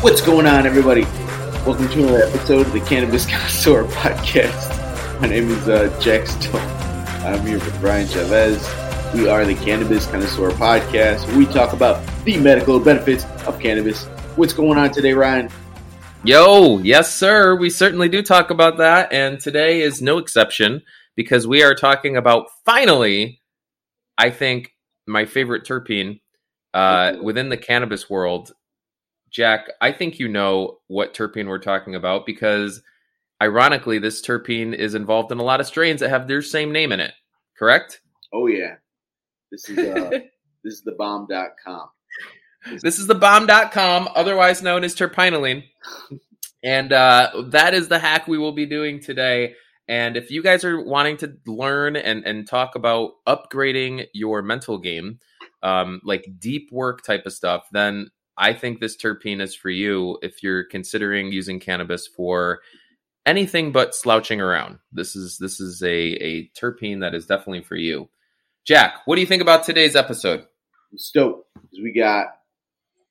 What's going on, everybody? Welcome to another episode of the Cannabis Connoisseur Podcast. My name is uh, Jack Stone. I'm here with Brian Chavez. We are the Cannabis Connoisseur Podcast. We talk about the medical benefits of cannabis. What's going on today, Ryan? Yo, yes, sir. We certainly do talk about that. And today is no exception because we are talking about finally, I think, my favorite terpene uh, within the cannabis world. Jack, I think you know what terpene we're talking about because ironically, this terpene is involved in a lot of strains that have their same name in it. Correct? Oh, yeah. This is uh, this is the bomb.com. This is the bomb.com, otherwise known as terpinolene. And uh, that is the hack we will be doing today. And if you guys are wanting to learn and, and talk about upgrading your mental game, um, like deep work type of stuff, then I think this terpene is for you if you're considering using cannabis for anything but slouching around. This is this is a, a terpene that is definitely for you. Jack, what do you think about today's episode? I'm stoked because we got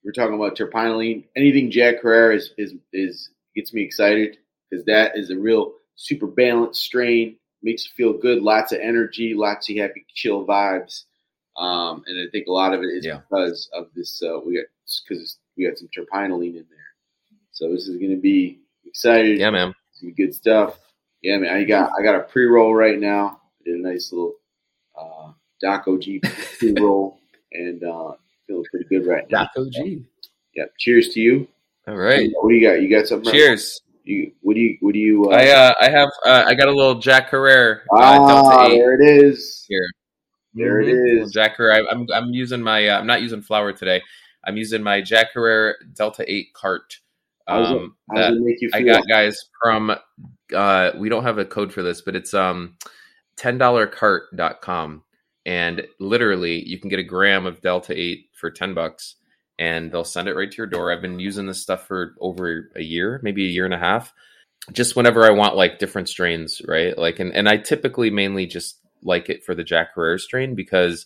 we're talking about terpinolene. Anything Jack Herer is is is gets me excited because that is a real super balanced strain. Makes you feel good, lots of energy, lots of happy, chill vibes. Um, and I think a lot of it is Yeah. because of this. Uh, we got because we got some terpinolene in there, so this is going to be excited. Yeah, man. some good stuff. Yeah, man. I got I got a pre roll right now. I did a nice little uh, Doc OG pre roll, and uh, feeling pretty good right now. Doc G. Yep. Cheers to you. All right. What do you got? You got something? right? Cheers. You what do you what do you? Uh, I uh, I have uh, I got a little Jack Herer uh, ah, Delta Eight there it is. here. There it Mhm. Little is. Jack Herer. I, I'm I'm using my uh, I'm not using flour today. I'm using my Jack Herer Delta Eight cart. How's it- Um, How that does it make you I got guys from uh we don't have a code for this, but it's um $10cart.com and literally you can get a gram of Delta 8 for 10 bucks and they'll send it right to your door. I've been using this stuff for over a year, maybe a year and a half. Just whenever I want like different strains, right? Like and, and I typically mainly just like it for the Jack Herer strain because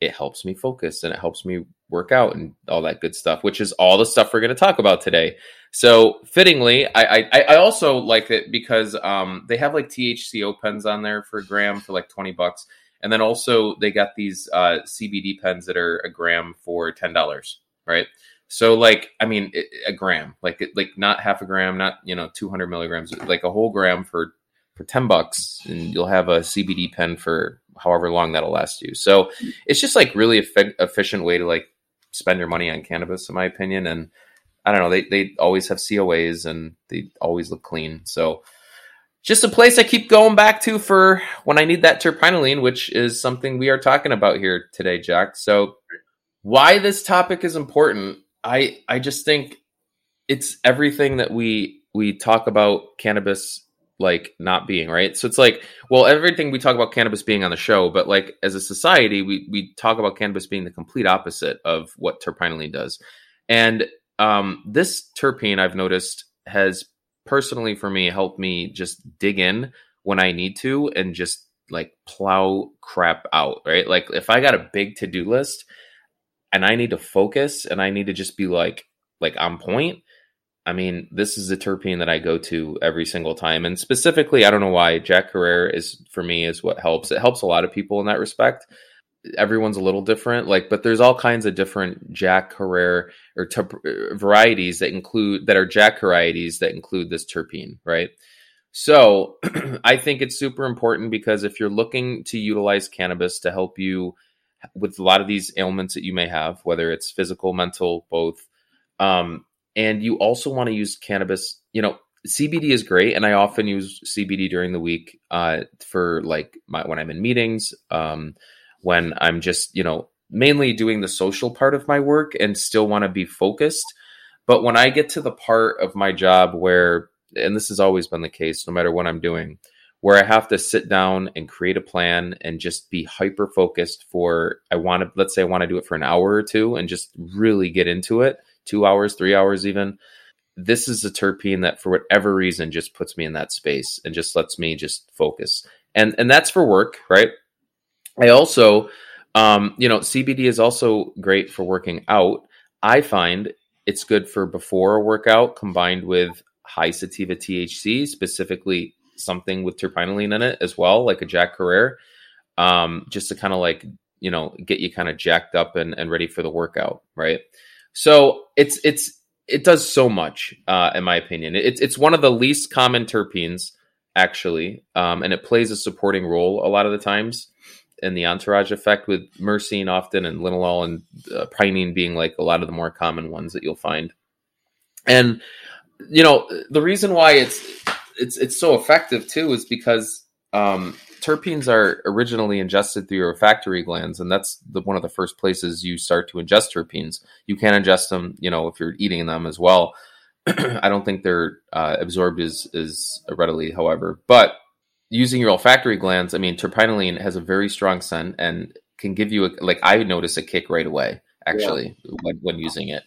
it helps me focus and it helps me work out and all that good stuff, which is all the stuff we're going to talk about today. So fittingly, I, I I also like it because um they have like THCO pens on there for a gram for like twenty bucks, and then also they got these uh, CBD pens that are a gram for ten dollars, right? So like I mean it, a gram, like like not half a gram, not you know two hundred milligrams, like a whole gram for for ten bucks, and you'll have a CBD pen for however long that'll last you. So it's just like really effi- efficient way to like spend your money on cannabis, in my opinion, and I don't know. They they always have COAs and they always look clean. So just a place I keep going back to for when I need that terpinolene, which is something we are talking about here today, Jack. So why this topic is important, I I just think it's everything that we we talk about cannabis like not being right so it's like well everything we talk about cannabis being on the show but like as a society we we talk about cannabis being the complete opposite of what terpinolene does and um, this terpene I've noticed has personally for me helped me just dig in when I need to and just like plow crap out, right? Like if I got a big to-do list and I need to focus and I need to just be like like on point, I mean, this is a terpene that I go to every single time. And specifically, I don't know why Jack Herer is for me is what helps. It helps a lot of people in that respect. Everyone's a little different, like, but there's all kinds of different Jack Herer or ter- varieties that include that are Jack varieties that include this terpene, right? So I think it's super important because if you're looking to utilize cannabis to help you with a lot of these ailments that you may have, whether it's physical, mental, both, um, and you also want to use cannabis, you know, CBD is great, and I often use CBD during the week uh, for like my, when I'm in meetings, um, when I'm just you know mainly doing the social part of my work and still want to be focused. But when I get to the part of my job where, and this has always been the case, no matter what I'm doing, where I have to sit down and create a plan and just be hyper focused for, I want to, let's say I want to do it for an hour or two and just really get into it, two hours, three hours even. This is a terpene that, for whatever reason, just puts me in that space and just lets me just focus. And and that's for work, right? I also, um, you know, CBD is also great for working out. I find it's good for before a workout combined with high sativa THC, specifically something with terpinolene in it as well, like a Jack Herer, um, just to kind of like you know get you kind of jacked up and, and ready for the workout, right? So it's it's it does so much, uh, in my opinion. It's it's one of the least common terpenes actually, um, and it plays a supporting role a lot of the times in the entourage effect with myrcene often and linalool and uh, pinene being like a lot of the more common ones that you'll find. And you know the reason why it's it's it's so effective too is because um, terpenes are originally ingested through your olfactory glands, and that's the, one of the first places you start to ingest terpenes. You can ingest them, you know, if you're eating them as well. I don't think they're uh, absorbed as as readily, however, but using your olfactory glands, I mean, terpinolene has a very strong scent and can give you a, like I notice a kick right away actually yeah. when, when using it.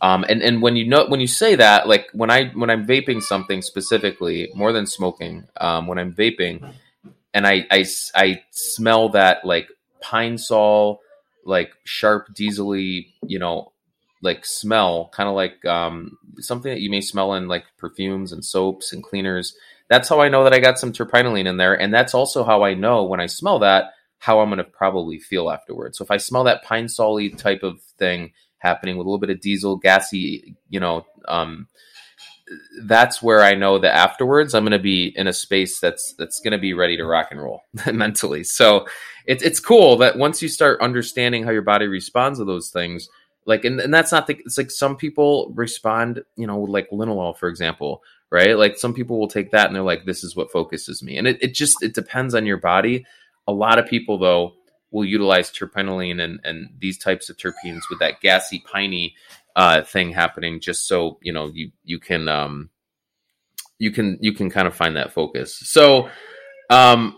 Um, and and when you know when you say that, like when I when I'm vaping something specifically more than smoking, um, when I'm vaping, and I, I I smell that like pine sol, like sharp diesely, you know, like smell, kind of like um, something that you may smell in like perfumes and soaps and cleaners. That's how I know that I got some terpinolene in there, and that's also how I know when I smell that how I'm going to probably feel afterwards. So if I smell that pine sol type of thing happening with a little bit of diesel, gassy, you know, um, that's where I know that afterwards I'm going to be in a space that's that's going to be ready to rock and roll mentally. So it's it's cool that once you start understanding how your body responds to those things, like and, and that's not the it's like some people respond, you know, like linalool for example, right? Like some people will take that and they're like, this is what focuses me, and it it just it depends on your body. A lot of people though will utilize terpinolene and and these types of terpenes with that gassy piney uh, thing happening, just so you know you you can um, you can you can kind of find that focus. So, um,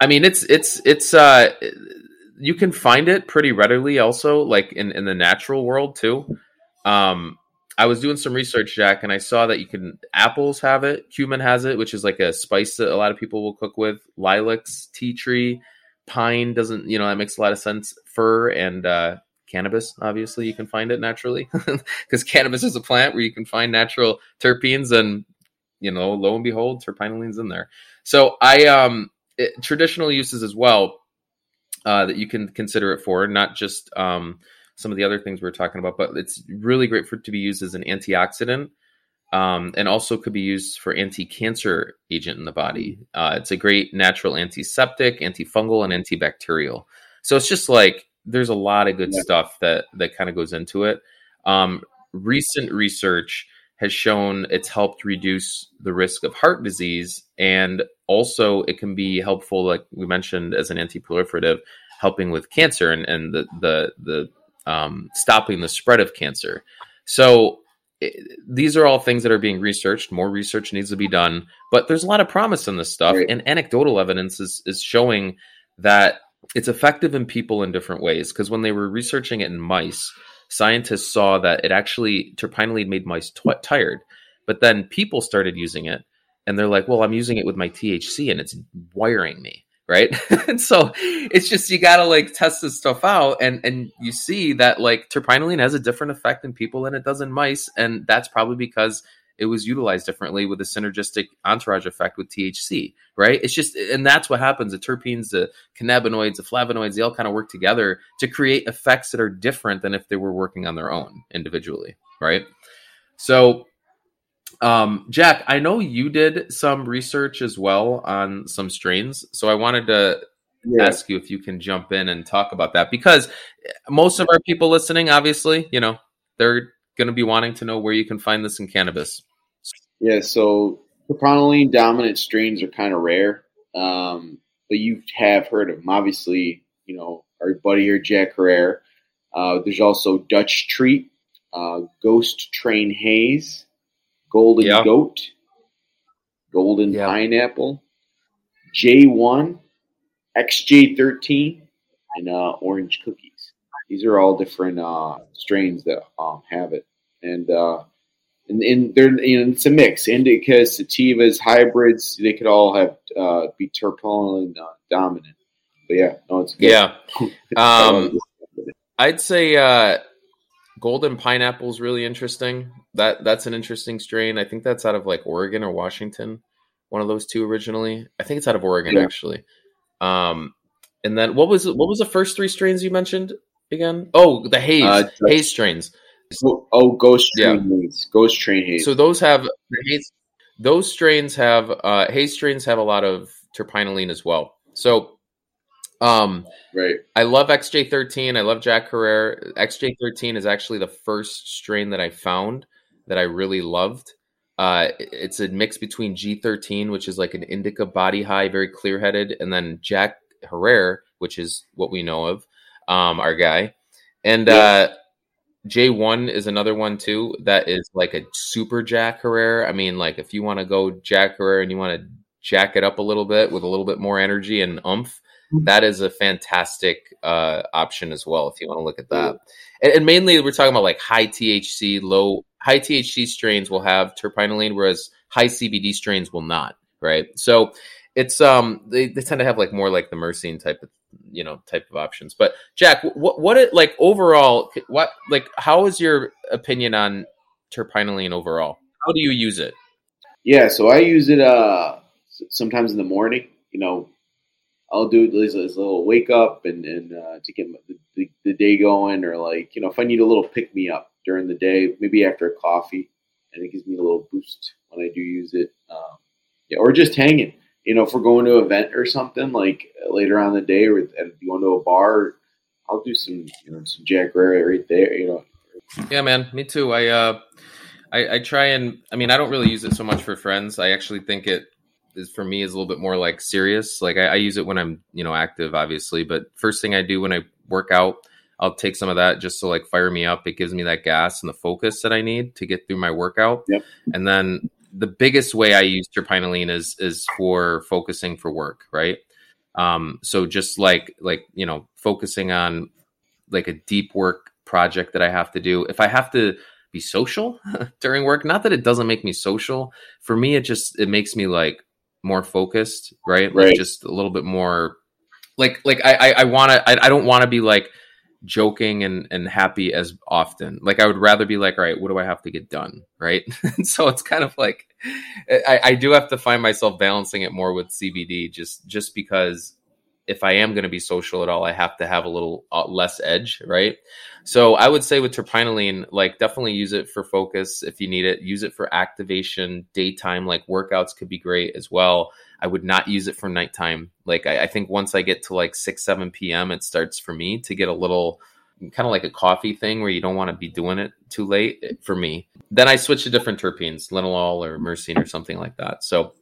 I mean, it's it's it's uh, you can find it pretty readily, also like in in the natural world too. Um, I was doing some research, Jack, and I saw that you can apples have it, cumin has it, which is like a spice that a lot of people will cook with. Lilacs, tea tree, pine doesn't, you know, that makes a lot of sense. Fir and uh, cannabis obviously you can find it naturally. Because cannabis is a plant where you can find natural terpenes and you know lo and behold terpinolene's in there. So i um it, traditional uses as well uh, that you can consider it for not just um, some of the other things we are talking about but it's really great for it to be used as an antioxidant um, and also could be used for anti-cancer agent in the body. Uh, it's a great natural antiseptic antifungal and antibacterial. So it's just like there's a lot of good yeah. stuff that that kind of goes into it. Um, recent research has shown it's helped reduce the risk of heart disease, and also it can be helpful, like we mentioned, as an anti-proliferative, helping with cancer and and the the the um, stopping the spread of cancer. So it, these are all things that are being researched. More research needs to be done, but there's a lot of promise in this stuff, right. and anecdotal evidence is is showing that it's effective in people in different ways because when they were researching it in mice, scientists saw that it actually terpinolene made mice tw- tired. But then people started using it and they're like, well, I'm using it with my THC and it's wiring me. Right. and so it's just, you got to like test this stuff out. And, and you see that like terpinolene has a different effect in people than it does in mice. And that's probably because it was utilized differently with a synergistic entourage effect with THC, right? It's just, and that's what happens. The terpenes, the cannabinoids, the flavonoids, they all kind of work together to create effects that are different than if they were working on their own individually, right? So, um, Jack, I know you did some research as well on some strains. So I wanted to yeah. ask you if you can jump in and talk about that because most of our people listening, obviously, you know, they're going to be wanting to know where you can find this in cannabis. Yeah, so terpinolene dominant strains are kind of rare, um, but you have heard of them. Obviously, you know, our buddy here, Jack Herer. Uh, there's also Dutch Treat, uh, Ghost Train Haze, Golden yeah. Goat, Golden yeah. Pineapple, J1, XJ13, and uh, Orange Cookies. These are all different uh, strains that um, have it. And uh, and, and they're you know it's a mix. Indicas, sativas, hybrids, they could all have uh, be terpinolene uh, dominant. But yeah, no, it's good. yeah. Um, I'd say uh, golden pineapple is really interesting. That that's an interesting strain. I think that's out of like Oregon or Washington, one of those two originally. I think it's out of Oregon Yeah. actually. Um, and then what was what was the first three strains you mentioned again? Oh, the haze Uh, haze strains. Oh, oh, Ghost Yeah. Train haze. Ghost Train haze. So those have those strains have uh, haze strains have a lot of terpinolene as well. So um, right. I love XJ13. I love Jack Herer. XJ13 is actually the first strain that I found that I really loved. Uh, it's a mix between G13, which is like an indica body high, very clear headed, and then Jack Herer, which is what we know of, um, our guy. And uh, J1 is another one too that is like a super Jack Herer. I mean, like if you want to go Jack Herer and you want to jack it up a little bit with a little bit more energy and umph, that is a fantastic uh, option as well if you want to look at that. And, and mainly, we're talking about like high THC, low high THC strains will have terpinolene, whereas high CBD strains will not. Right, so it's um they, they tend to have like more like the myrcene type of you know type of options. But Jack, what what it like overall? What like how is your opinion on terpinolene overall? How do you use it? Yeah, so I use it uh sometimes in the morning. You know, I'll do as a little wake up and and uh, to get the, the, the day going, or like you know if I need a little pick me up during the day, maybe after a coffee, and it gives me a little boost when I do use it. Um, yeah, or just hanging. You know, if we're going to an event or something like later on in the day, or at, going to a bar, I'll do some you know some Jack Rare right there. You know, Yeah, man, me too. I uh, I, I try and I mean I don't really use it so much for friends. I actually think it is for me is a little bit more like serious. Like I, I use it when I'm you know active, obviously, but first thing I do when I work out, I'll take some of that just to like fire me up. It gives me that gas and the focus that I need to get through my workout. Yep. And then the biggest way I use terpinolene is is for focusing for work, right? Um, so just like like you know focusing on like a deep work project that I have to do. If I have to be social during work, not that it doesn't make me social, for me it just it makes me like more focused, right? Like Right. just a little bit more like like I I, I want to I, I don't want to be like joking and and happy as often. Like I would rather be like, all right, what do I have to get done, right? so it's kind of like I, I do have to find myself balancing it more with CBD, just just because if I am going to be social at all, I have to have a little uh, less edge, right? So I would say with terpinolene, like definitely use it for focus if you need it. Use it for activation, daytime, like workouts could be great as well. I would not use it for nighttime. Like I, I think once I get to like six, seven p.m., it starts for me to get a little kind of like a coffee thing where you don't want to be doing it too late for me. Then I switch to different terpenes, linalool or myrcene or something like that. So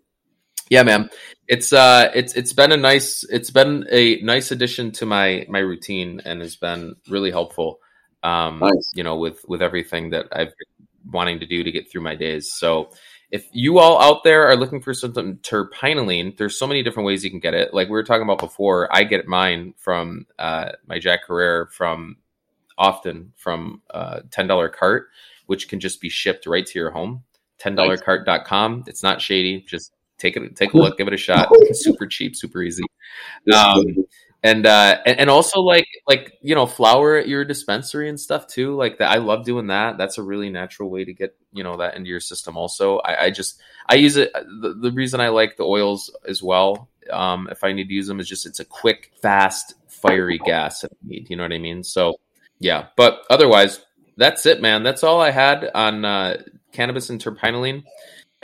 yeah, man, it's uh, it's it's been a nice it's been a nice addition to my my routine and has been really helpful. Um, Nice. you know, with with everything that I've been wanting to do to get through my days. So if you all out there are looking for something terpinolene, there's so many different ways you can get it. Like we were talking about before, I get mine from uh, my Jack Herer from often from uh, ten dollar cart, which can just be shipped right to your home. Ten dollar cart.com. It's not shady. Just take it, take a look, give it a shot. super cheap, super easy. Um, and uh and, and also like like you know flour at your dispensary and stuff too. Like that i love doing that. That's a really natural way to get you know that into your system also. I, I just i use it the, the reason i like the oils as well um if i need to use them is just it's a quick fast fiery gas that i need you know what i mean? So yeah. But otherwise that's it man. That's all i had on uh cannabis and terpinolene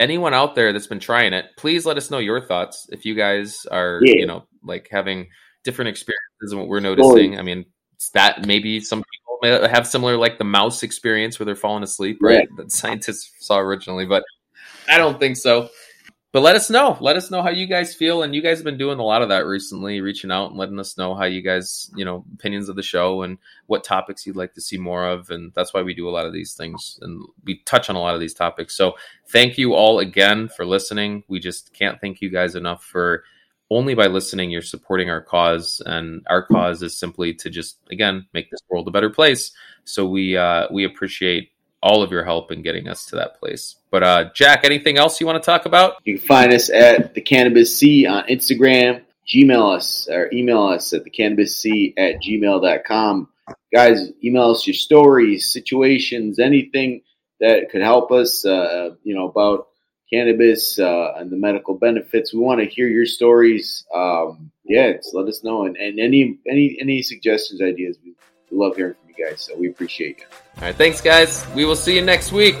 anyone out there that's been trying it please let us know your thoughts if you guys are Yeah. you know like having different experiences and what we're noticing. I mean, that maybe some people may have similar like the mouse experience where they're falling asleep, right? That scientists saw originally, but I don't think so. But let us know. Let us know how you guys feel. And you guys have been doing a lot of that recently, reaching out and letting us know how you guys, you know, opinions of the show and what topics you'd like to see more of. And that's why we do a lot of these things and we touch on a lot of these topics. So thank you all again for listening. We just can't thank you guys enough for only by listening you're supporting our cause and our cause is simply to just again make this world a better place so we uh we appreciate all of your help in getting us to that place but uh jack anything else you want to talk about You can find us at the Cannabis C on Instagram. Gmail us or email us at the Cannabis C at gmail.com. guys, email us your stories, situations, anything that could help us. Uh, you know about cannabis uh, and the medical benefits. We want to hear your stories. Um, yeah, let us know and, and any any any suggestions, ideas. Love hearing from you guys. So we appreciate you. All right, thanks, guys. We will see you next week.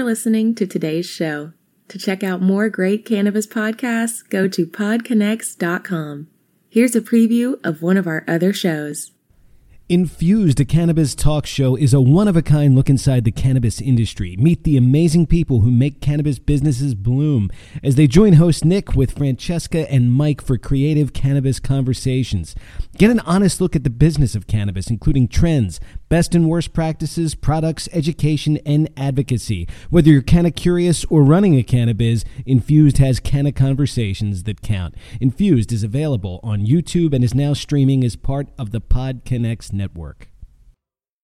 For listening to today's show. To check out more great cannabis podcasts, go to podconnects.com. Here's a preview of one of our other shows. Infused, a cannabis talk show, is a one of a kind look inside the cannabis industry. Meet the amazing people who make cannabis businesses bloom as they join host Nick with Francesca and Mike for creative cannabis conversations. Get an honest look at the business of cannabis, including trends, best and worst practices, products, education, and advocacy. Whether you're canna curious or running a cannabis, Infused has canna conversations that count. Infused is available on YouTube and is now streaming as part of the Pod Connects network.